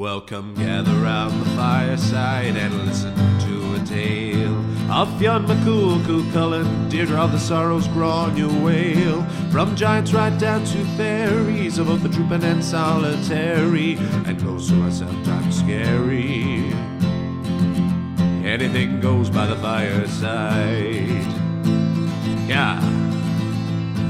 Welcome, gather round the fireside and listen to a tale of Fionn McCool, Cú Chulainn, Deirdre of the Sorrows, Gráinne Mhaol. From giants right down to fairies, of both the trooping and solitary, and those who are sometimes scary. Anything goes by the fireside. Yeah.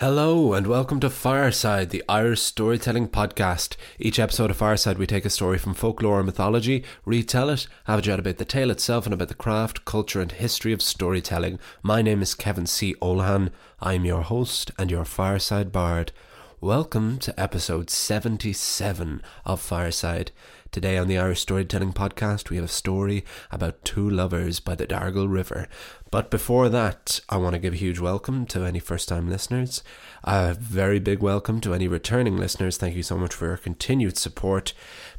Hello and welcome to Fireside, the Irish storytelling podcast. Each episode of Fireside, we take a story from folklore and mythology, retell it, have a chat about the tale itself and about the craft, culture, and history of storytelling. My name is Kevin C. Olhan. I'm your host and your Fireside Bard. Welcome to episode 77 of Fireside. Today on the Irish Storytelling Podcast, we have a story about two lovers by the Dargle River. But before that, I want to give a huge welcome to any first time listeners. A very big welcome to any returning listeners. Thank you so much for your continued support.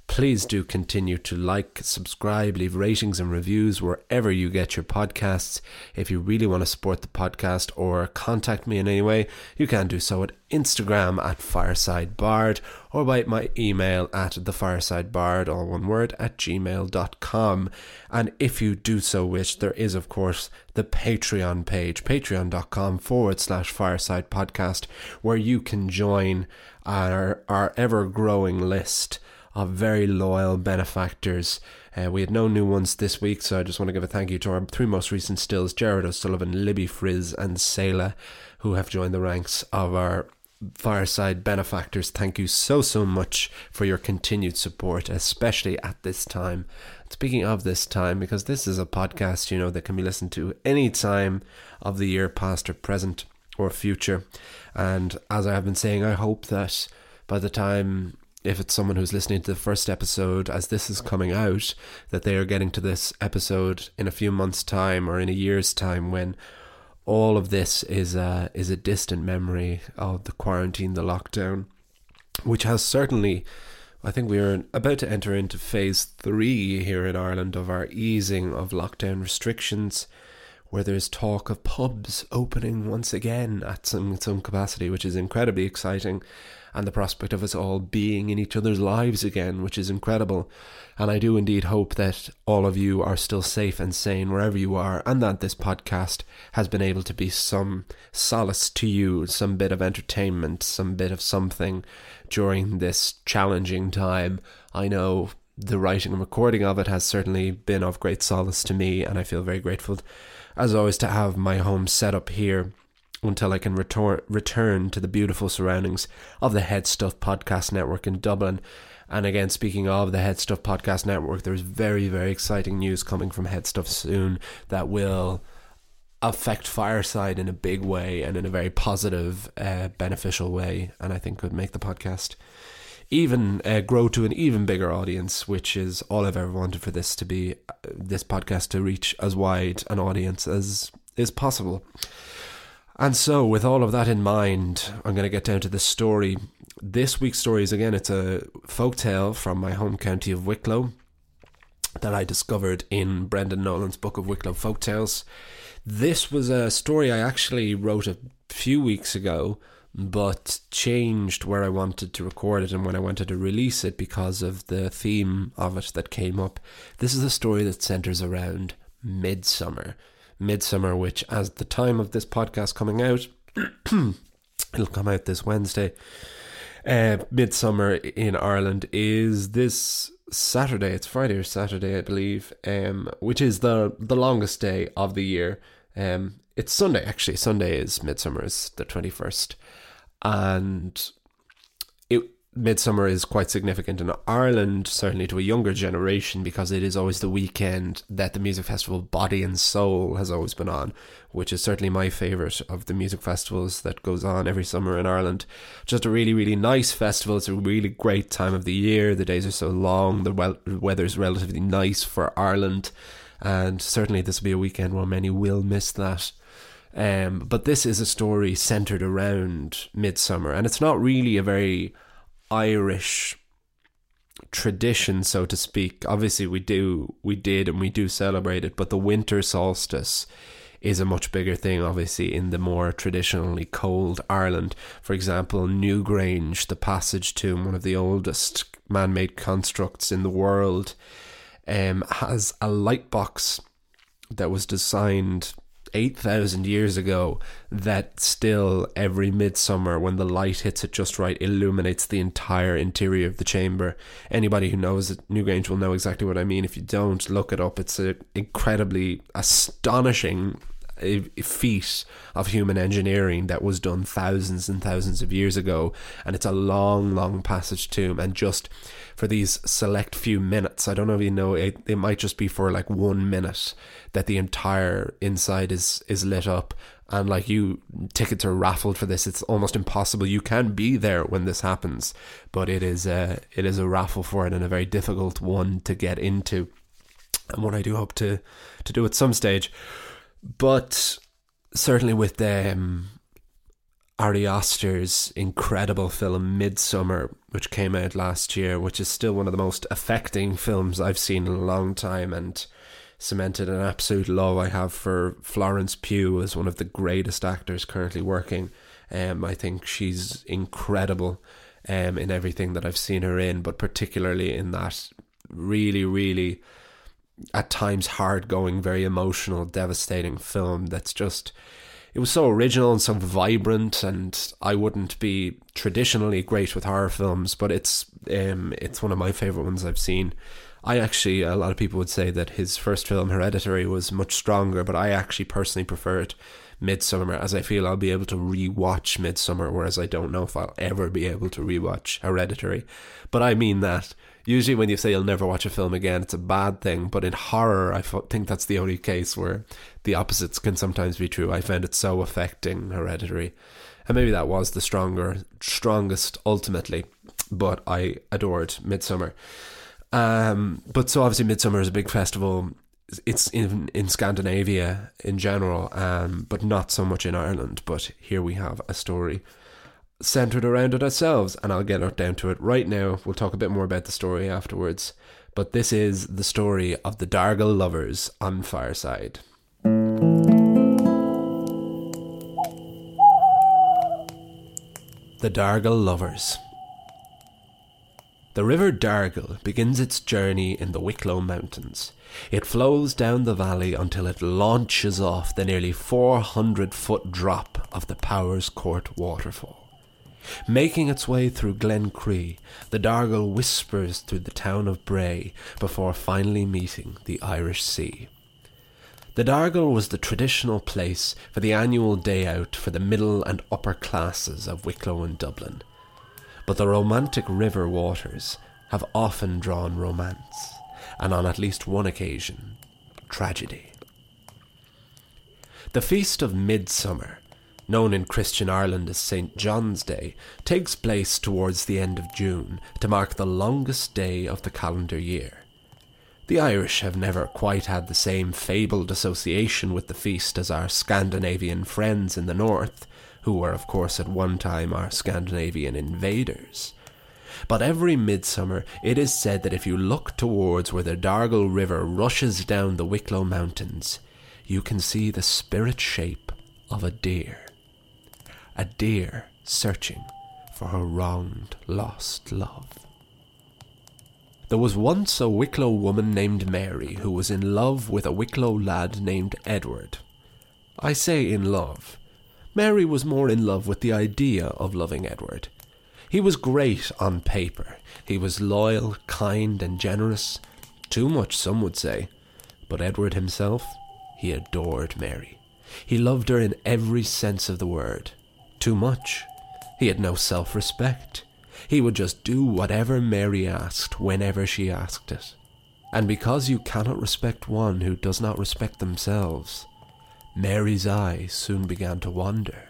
Please do continue to like, subscribe, leave ratings and reviews wherever you get your podcasts. If you really want to support the podcast or contact me in any way, you can do so at Instagram at Fireside Bard or by my email at thefiresidebard, all one word, at gmail.com. And if you do so wish, there is, of course, the Patreon page, patreon.com forward slash fireside podcast, where you can join our, our ever growing list of very loyal benefactors. Uh, we had no new ones this week, so I just want to give a thank you to our three most recent stills Jared O'Sullivan, Libby Frizz, and Sayla, who have joined the ranks of our fireside benefactors. Thank you so, so much for your continued support, especially at this time. Speaking of this time, because this is a podcast, you know, that can be listened to any time of the year, past or present or future. And as I have been saying, I hope that by the time if it's someone who's listening to the first episode as this is coming out, that they are getting to this episode in a few months' time or in a year's time when all of this is a, is a distant memory of the quarantine, the lockdown, which has certainly, I think we are about to enter into phase three here in Ireland of our easing of lockdown restrictions where there's talk of pubs opening once again at some some capacity, which is incredibly exciting, and the prospect of us all being in each other's lives again, which is incredible. And I do indeed hope that all of you are still safe and sane wherever you are, and that this podcast has been able to be some solace to you, some bit of entertainment, some bit of something during this challenging time. I know the writing and recording of it has certainly been of great solace to me, and I feel very grateful as always, to have my home set up here until I can retor- return to the beautiful surroundings of the Headstuff Podcast Network in Dublin. And again, speaking of the Headstuff Podcast Network, there's very, very exciting news coming from Headstuff soon that will affect Fireside in a big way and in a very positive, uh, beneficial way, and I think could make the podcast even uh, grow to an even bigger audience, which is all I've ever wanted for this to be, uh, this podcast to reach as wide an audience as is possible. And so, with all of that in mind, I'm going to get down to the story. This week's story is again, it's a folk tale from my home county of Wicklow that I discovered in Brendan Nolan's book of Wicklow Folk Tales. This was a story I actually wrote a few weeks ago but changed where I wanted to record it and when I wanted to release it because of the theme of it that came up. This is a story that centers around midsummer. Midsummer, which, as the time of this podcast coming out, it'll come out this Wednesday. Uh, midsummer in Ireland is this Saturday. It's Friday or Saturday, I believe, um, which is the the longest day of the year. Um, it's Sunday actually. Sunday is midsummer is the twenty first and it Midsummer is quite significant in Ireland, certainly to a younger generation, because it is always the weekend that the music festival Body and Soul has always been on, which is certainly my favourite of the music festivals that goes on every summer in Ireland. Just a really, really nice festival. It's a really great time of the year. The days are so long, the weather is relatively nice for Ireland, and certainly this will be a weekend where many will miss that. Um, but this is a story centered around Midsummer, and it's not really a very Irish tradition, so to speak. Obviously, we do, we did, and we do celebrate it. But the winter solstice is a much bigger thing, obviously, in the more traditionally cold Ireland. For example, Newgrange, the passage tomb, one of the oldest man-made constructs in the world, um, has a light box that was designed 8,000 years ago that still every midsummer when the light hits it just right illuminates the entire interior of the chamber. Anybody who knows it, Newgrange will know exactly what I mean. If you don't, look it up. It's an incredibly astonishing feat of human engineering that was done thousands and thousands of years ago. And it's a long long passage tomb and just for these select few minutes. I don't know if you know it, it might just be for like one minute that the entire inside is is lit up. And like you tickets are raffled for this. It's almost impossible you can be there when this happens. But it is a it is a raffle for it and a very difficult one to get into. And one I do hope to to do at some stage but certainly with um Ari Aster's incredible film Midsommar, which came out last year, which is still one of the most affecting films I've seen in a long time and cemented an absolute love I have for Florence Pugh as one of the greatest actors currently working. Um, I think she's incredible um, in everything that I've seen her in, but particularly in that really, really at times hard going, very emotional, devastating film that's just it was so original and so vibrant and I wouldn't be traditionally great with horror films but it's um it's one of my favorite ones I've seen. I actually a lot of people would say that his first film Hereditary was much stronger but I actually personally prefer it Midsommar as I feel I'll be able to rewatch Midsommar whereas I don't know if I'll ever be able to rewatch Hereditary. But I mean that usually when you say you'll never watch a film again, it's a bad thing. But in horror, I think that's the only case where the opposites can sometimes be true. I found it so affecting Hereditary, and maybe that was the stronger, strongest ultimately. But I adored Midsommar. Um, but so obviously Midsummer is a big festival. It's in in Scandinavia in general, um, but not so much in Ireland. But here we have a story centered around it ourselves, and I'll get down to it right now. We'll talk a bit more about the story afterwards. But this is the story of the Dargle lovers on Fireside. The Dargle Lovers. The River Dargle begins its journey in the Wicklow Mountains. It flows down the valley until it launches off the nearly 400 foot drop of the Powerscourt waterfall. Making its way through Glen Cree, the Dargle whispers through the town of Bray before finally meeting the Irish Sea. The Dargle was the traditional place for the annual day out for the middle and upper classes of Wicklow and Dublin. But the romantic river waters have often drawn romance, and on at least one occasion, tragedy. The Feast of Midsummer known in Christian Ireland as St. John's Day, takes place towards the end of June to mark the longest day of the calendar year. The Irish have never quite had the same fabled association with the feast as our Scandinavian friends in the north, who were, of course, at one time our Scandinavian invaders. But every midsummer it is said that if you look towards where the Dargle River rushes down the Wicklow Mountains, you can see the spirit shape of a deer a deer searching for her wronged, lost love. There was once a Wicklow woman named Mary who was in love with a Wicklow lad named Edward. I say in love. Mary was more in love with the idea of loving Edward. He was great on paper. He was loyal, kind, and generous. Too much, some would say. But Edward himself, he adored Mary. He loved her in every sense of the word too much. He had no self respect. He would just do whatever Mary asked whenever she asked it. And because you cannot respect one who does not respect themselves, Mary's eyes soon began to wander.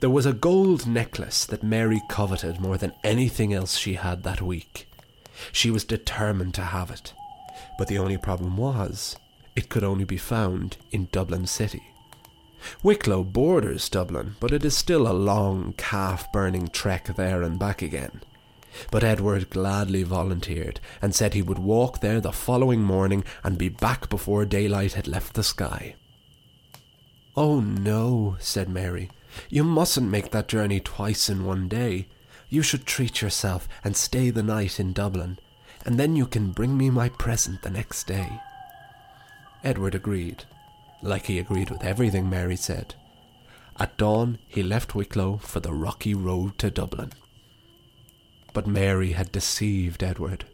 There was a gold necklace that Mary coveted more than anything else she had that week. She was determined to have it. But the only problem was, it could only be found in Dublin City. Wicklow borders Dublin, but it is still a long, calf burning trek there and back again. But Edward gladly volunteered and said he would walk there the following morning and be back before daylight had left the sky. Oh no, said Mary. You mustn't make that journey twice in one day. You should treat yourself and stay the night in Dublin, and then you can bring me my present the next day. Edward agreed, like he agreed with everything Mary said. At dawn, he left Wicklow for the rocky road to Dublin. But Mary had deceived Edward.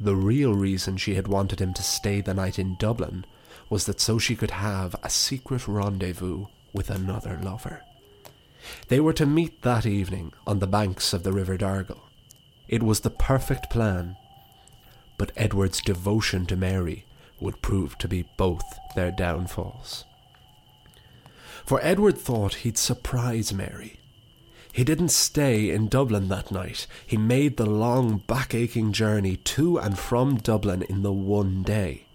The real reason she had wanted him to stay the night in Dublin was that so she could have a secret rendezvous with another lover. They were to meet that evening on the banks of the River Dargle. It was the perfect plan, but Edward's devotion to Mary would prove to be both their downfalls. For Edward thought he'd surprise Mary he didn't stay in Dublin that night. He made the long, back aching journey to and from Dublin in the one day.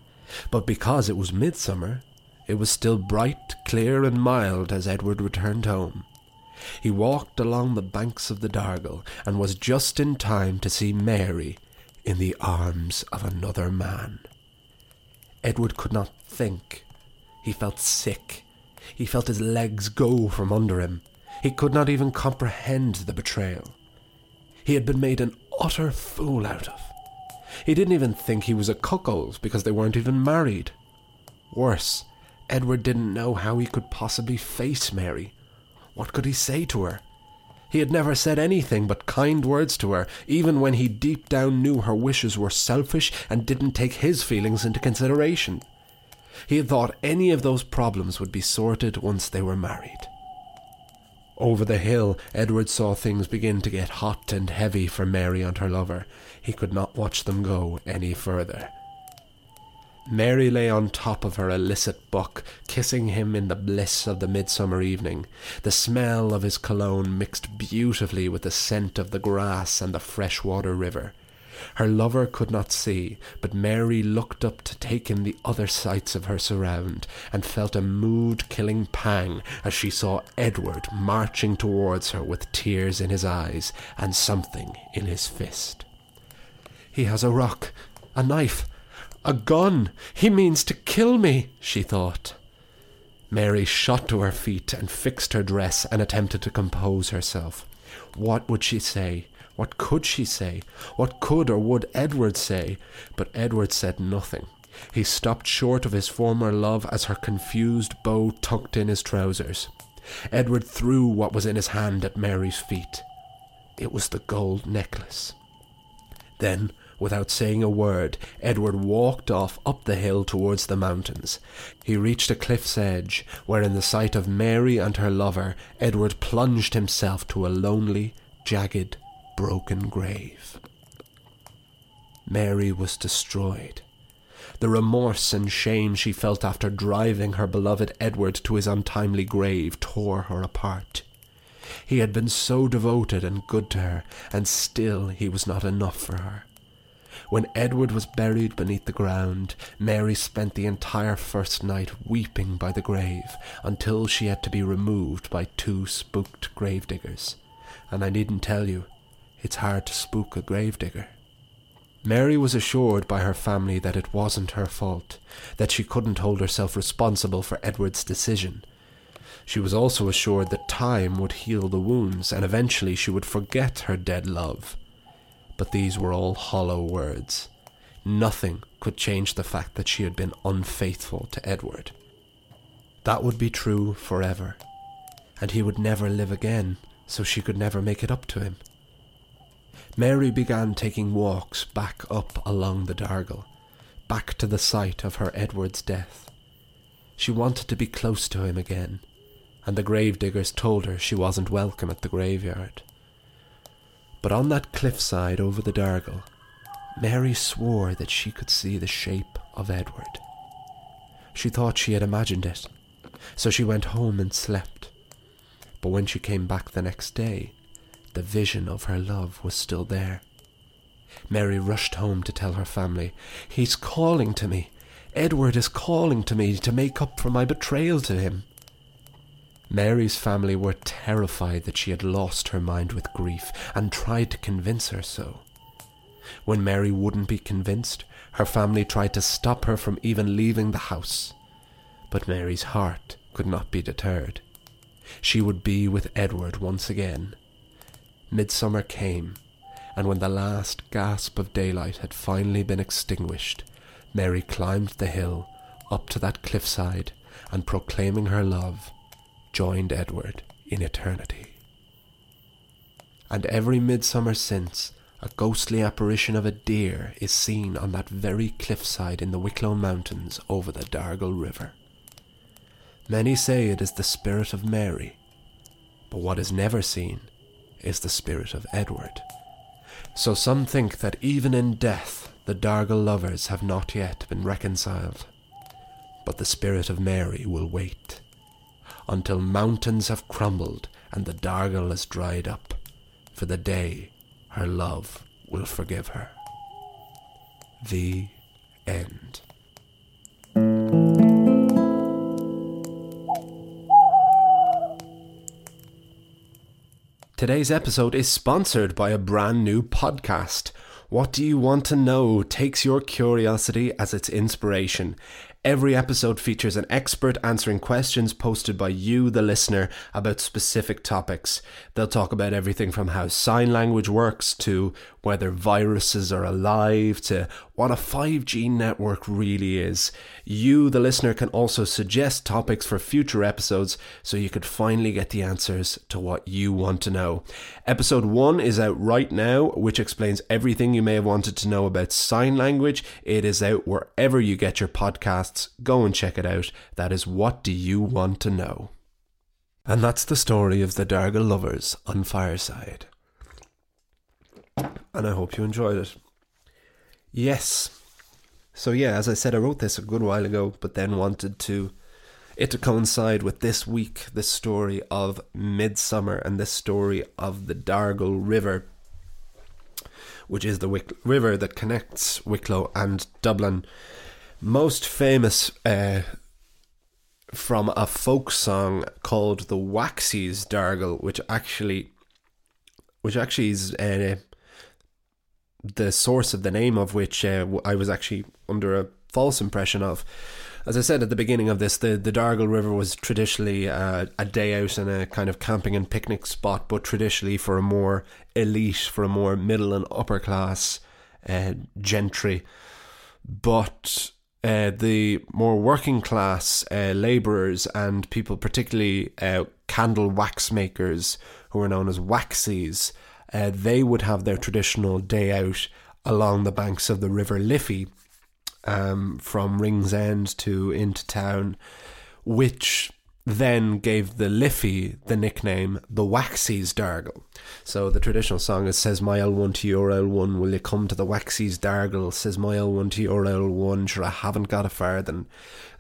But because it was midsummer, it was still bright, clear, and mild as Edward returned home. He walked along the banks of the Dargle and was just in time to see Mary in the arms of another man. Edward could not think. He felt sick. He felt his legs go from under him. He could not even comprehend the betrayal. He had been made an utter fool out of. He didn't even think he was a cuckold because they weren't even married. Worse, Edward didn't know how he could possibly face Mary. What could he say to her? He had never said anything but kind words to her, even when he deep down knew her wishes were selfish and didn't take his feelings into consideration. He had thought any of those problems would be sorted once they were married. Over the hill, Edward saw things begin to get hot and heavy for Mary and her lover. He could not watch them go any further. Mary lay on top of her illicit buck, kissing him in the bliss of the midsummer evening. The smell of his cologne mixed beautifully with the scent of the grass and the freshwater river. Her lover could not see, but Mary looked up to take in the other sights of her surround, and felt a mood killing pang as she saw Edward marching towards her with tears in his eyes and something in his fist. He has a rock, a knife, a gun. He means to kill me, she thought. Mary shot to her feet and fixed her dress and attempted to compose herself. What would she say? What could she say? What could or would Edward say? But Edward said nothing. He stopped short of his former love as her confused bow tucked in his trousers. Edward threw what was in his hand at Mary's feet. It was the gold necklace. Then, without saying a word, Edward walked off up the hill towards the mountains. He reached a cliff's edge, where in the sight of Mary and her lover, Edward plunged himself to a lonely, jagged, broken grave. Mary was destroyed. The remorse and shame she felt after driving her beloved Edward to his untimely grave tore her apart. He had been so devoted and good to her, and still he was not enough for her. When Edward was buried beneath the ground, Mary spent the entire first night weeping by the grave until she had to be removed by two spooked gravediggers. And I needn't tell you, it's hard to spook a gravedigger. Mary was assured by her family that it wasn't her fault, that she couldn't hold herself responsible for Edward's decision. She was also assured that time would heal the wounds and eventually she would forget her dead love. But these were all hollow words. Nothing could change the fact that she had been unfaithful to Edward. That would be true forever, and he would never live again, so she could never make it up to him. Mary began taking walks back up along the Dargle, back to the site of her Edward's death. She wanted to be close to him again, and the gravediggers told her she wasn't welcome at the graveyard. But on that cliffside over the Dargle, Mary swore that she could see the shape of Edward. She thought she had imagined it, so she went home and slept. But when she came back the next day, the vision of her love was still there. Mary rushed home to tell her family, He's calling to me. Edward is calling to me to make up for my betrayal to him. Mary's family were terrified that she had lost her mind with grief and tried to convince her so. When Mary wouldn't be convinced, her family tried to stop her from even leaving the house. But Mary's heart could not be deterred. She would be with Edward once again. Midsummer came, and when the last gasp of daylight had finally been extinguished, Mary climbed the hill up to that cliffside and proclaiming her love, joined Edward in eternity. And every midsummer since, a ghostly apparition of a deer is seen on that very cliffside in the Wicklow Mountains over the Dargle River. Many say it is the spirit of Mary, but what is never seen is the spirit of Edward. So some think that even in death the Dargle lovers have not yet been reconciled. But the spirit of Mary will wait until mountains have crumbled and the Dargle is dried up, for the day her love will forgive her. The end. Today's episode is sponsored by a brand new podcast. What Do You Want to Know takes your curiosity as its inspiration. Every episode features an expert answering questions posted by you, the listener, about specific topics. They'll talk about everything from how sign language works to whether viruses are alive to what a 5G network really is. You, the listener, can also suggest topics for future episodes so you could finally get the answers to what you want to know. Episode 1 is out right now, which explains everything you may have wanted to know about sign language. It is out wherever you get your podcasts. Go and check it out. That is What Do You Want to Know? And that's the story of the Dargle lovers on Fireside and I hope you enjoyed it. Yes. So yeah, as I said, I wrote this a good while ago, but then wanted to it to coincide with this week, this story of Midsummer and this story of the Dargle River, which is the Wick- river that connects Wicklow and Dublin. Most famous uh, from a folk song called the Waxies Dargle, which actually, which actually is uh, the source of the name of which uh, I was actually under a false impression of. As I said at the beginning of this, the, the Dargle River was traditionally uh, a day out and a kind of camping and picnic spot, but traditionally for a more elite, for a more middle and upper class uh, gentry. But uh, the more working class uh, labourers and people, particularly uh, candle wax makers, who are known as waxies, uh, they would have their traditional day out along the banks of the River Liffey um, from Ringsend to into town, which then gave the Liffey the nickname the Waxies Dargle. So the traditional song is says my L1 to your L1, will you come to the Waxies Dargle? Says my L1 to your L1, sure I haven't got a farthing.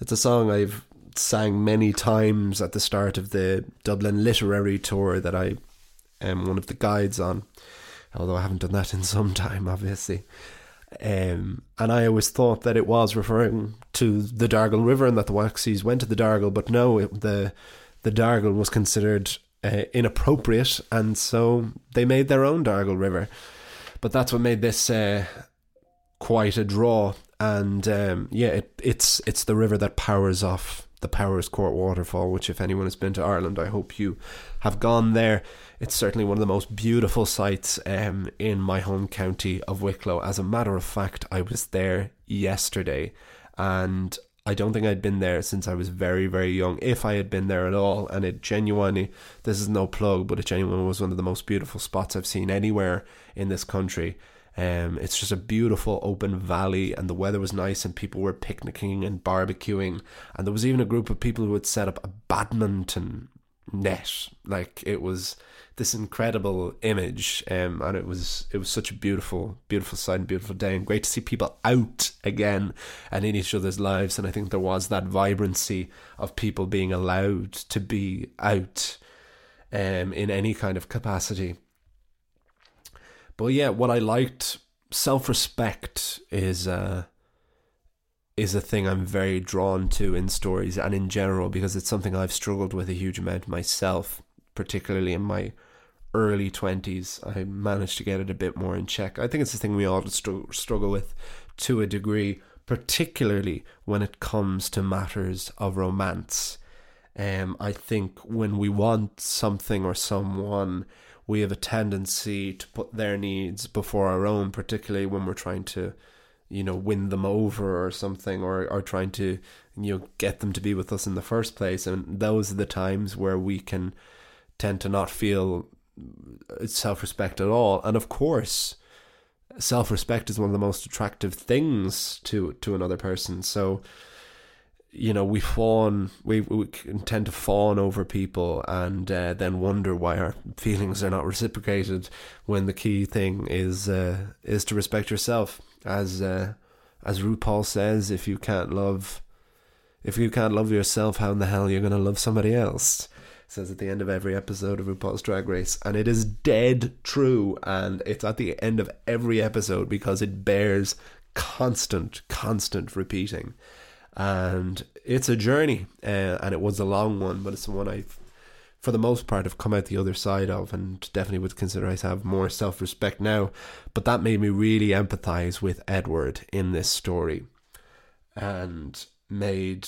It's a song I've sang many times at the start of the Dublin literary tour that I am one of the guides on, although I haven't done that in some time, obviously. Um, and I always thought that it was referring to the Dargle River and that the Waxies went to the Dargle, but no, it, the the Dargle was considered uh, inappropriate, and so they made their own Dargle River. But that's what made this uh, quite a draw, and um, yeah, it, it's it's the river that powers off the Powerscourt waterfall. Which, if anyone has been to Ireland, I hope you have gone there. It's certainly one of the most beautiful sights um, in my home county of Wicklow. As a matter of fact, I was there yesterday and I don't think I'd been there since I was very, very young, if I had been there at all. And it genuinely, this is no plug, but it genuinely was one of the most beautiful spots I've seen anywhere in this country. Um, it's just a beautiful open valley, and the weather was nice, and people were picnicking and barbecuing. And there was even a group of people who had set up a badminton net. Like it was this incredible image, um, and it was it was such a beautiful, beautiful sight and beautiful day, and great to see people out again and in each other's lives. And I think there was that vibrancy of people being allowed to be out, um, in any kind of capacity. But yeah, what I liked, self respect is. Uh, is a thing I'm very drawn to in stories and in general because it's something I've struggled with a huge amount myself, particularly in my early 20s. I managed to get it a bit more in check. I think it's a thing we all str- struggle with to a degree, particularly when it comes to matters of romance. Um, I think when we want something or someone, we have a tendency to put their needs before our own, particularly when we're trying to you know win them over or something or or trying to you know get them to be with us in the first place and those are the times where we can tend to not feel self-respect at all. And of course self-respect is one of the most attractive things to to another person. So you know we fawn we, we tend to fawn over people and uh, then wonder why our feelings are not reciprocated when the key thing is uh, is to respect yourself. As uh, as RuPaul says, if you can't love, if you can't love yourself, how in the hell are you going to love somebody else? Says at the end of every episode of RuPaul's Drag Race, and it is dead true, and it's at the end of every episode because it bears constant, constant repeating, and it's a journey, uh, and it was a long one, but it's the one I've for the most part have come out the other side of and definitely would consider I have more self respect now. But that made me really empathize with Edward in this story and made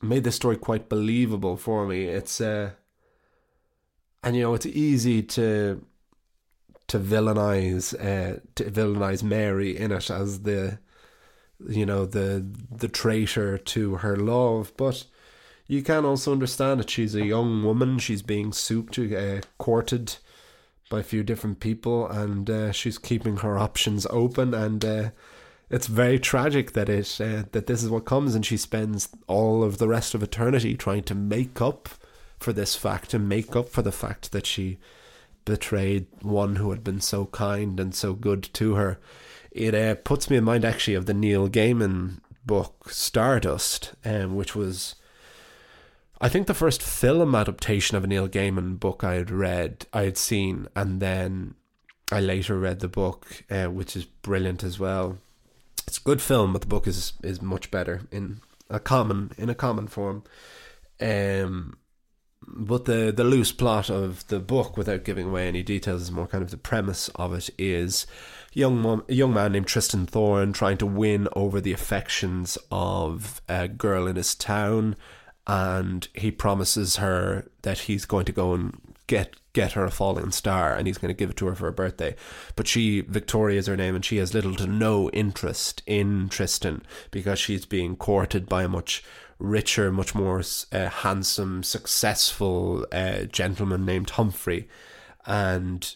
made this story quite believable for me. It's uh and you know it's easy to to villainize uh to villainize Mary in it as the you know the the traitor to her love, but you can also understand that she's a young woman. She's being souped, uh, courted by a few different people, and uh, she's keeping her options open. And uh, it's very tragic that it uh, that this is what comes, and she spends all of the rest of eternity trying to make up for this fact and make up for the fact that she betrayed one who had been so kind and so good to her. It uh, puts me in mind actually of the Neil Gaiman book Stardust, um, which was I think the first film adaptation of a Neil Gaiman book I had read, I had seen, and then I later read the book, uh, which is brilliant as well. It's a good film, but the book is is much better in a common in a common form. Um, but the the loose plot of the book, without giving away any details, is more kind of the premise of it is young mom, a young man named Tristan Thorn trying to win over the affections of a girl in his town and he promises her that he's going to go and get get her a falling star and he's going to give it to her for her birthday. But she victoria is her name and she has little to no interest in tristan because she's being courted by a much richer much more uh, handsome successful uh, gentleman named humphrey. And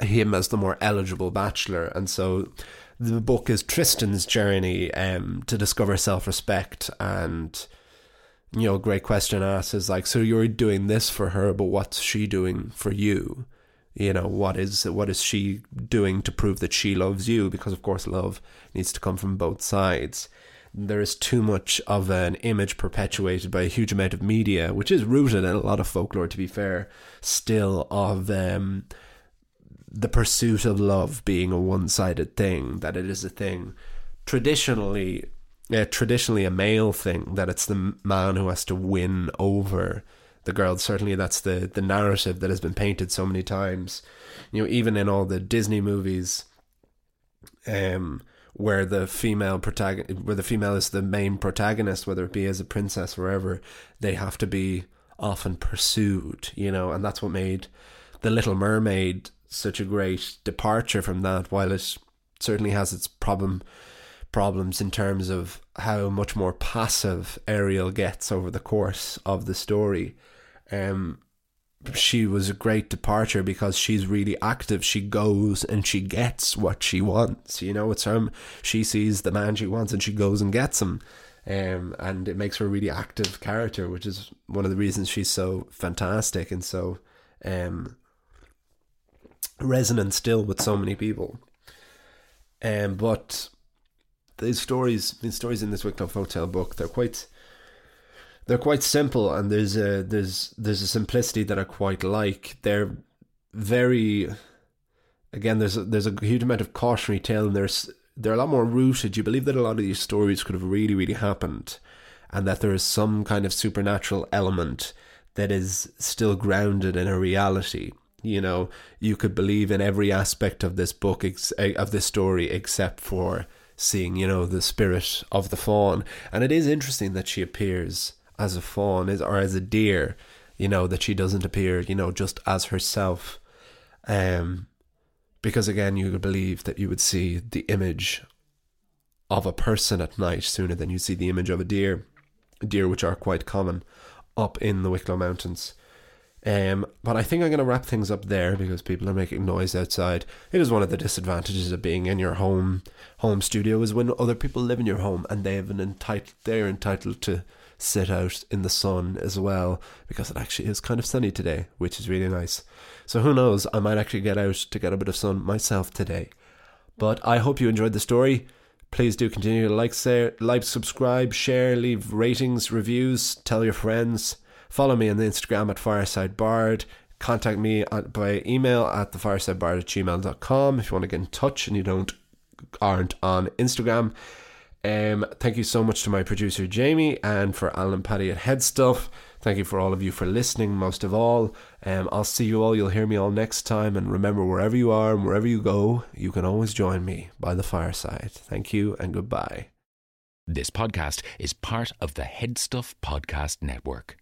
him as the more eligible bachelor. And so the book is tristan's journey um, to discover self-respect and you know, great question asked is like, so you're doing this for her, but what's she doing for you? You know, what is what is she doing to prove that she loves you? Because of course, love needs to come from both sides. There is too much of an image perpetuated by a huge amount of media, which is rooted in a lot of folklore. To be fair, still of um, the pursuit of love being a one-sided thing. That it is a thing traditionally uh, traditionally a male thing that it's the man who has to win over the girl. Certainly, that's the the narrative that has been painted so many times. You know, even in all the Disney movies, um, where the female protagonist, where the female is the main protagonist, whether it be as a princess or wherever, they have to be often pursued. You know, and that's what made the Little Mermaid such a great departure from that. While it certainly has its problem problems in terms of how much more passive Ariel gets over the course of the story. Um, she was a great departure because she's really active. She goes and she gets what she wants. You know, it's her. She sees the man she wants and she goes and gets him. Um, and it makes her a really active character, which is one of the reasons she's so fantastic and so um, resonant still with so many people. Um, but these stories, these stories in this Wicklow Folktale book, they're quite, they're quite simple, and there's a there's there's a simplicity that I quite like. They're very, again, there's a, there's a huge amount of cautionary tale, and there's they're a lot more rooted. You believe that a lot of these stories could have really really happened, and that there is some kind of supernatural element that is still grounded in a reality you know you could believe in every aspect of this book ex- eh, of this story except for seeing you know the spirit of the fawn. And it is interesting that she appears as a fawn or as a deer you know that she doesn't appear you know just as herself. Um because again you could believe that you would see the image of a person at night sooner than you see the image of a deer. Deer which are quite common up in the Wicklow Mountains um, but I think I'm going to wrap things up there because people are making noise outside. It is one of the disadvantages of being in your home home studio is when other people live in your home and they have an entitled they're entitled to sit out in the sun as well because it actually is kind of sunny today, which is really nice. So who knows? I might actually get out to get a bit of sun myself today. But I hope you enjoyed the story. Please do continue to like, share, like, subscribe, share, leave ratings, reviews, tell your friends. Follow me on the Instagram at Fireside Bard. Contact me at, by email at thefiresidebard at gmail.com if you want to get in touch and you don't aren't on Instagram. Um, thank you so much to my producer Jamie and for Alan Paddy at Headstuff. Thank you for all of you for listening, most of all. Um, I'll see you all. You'll hear me all next time. And remember, wherever you are and wherever you go, you can always join me by the fireside. Thank you and goodbye. This podcast is part of the Headstuff Podcast Network.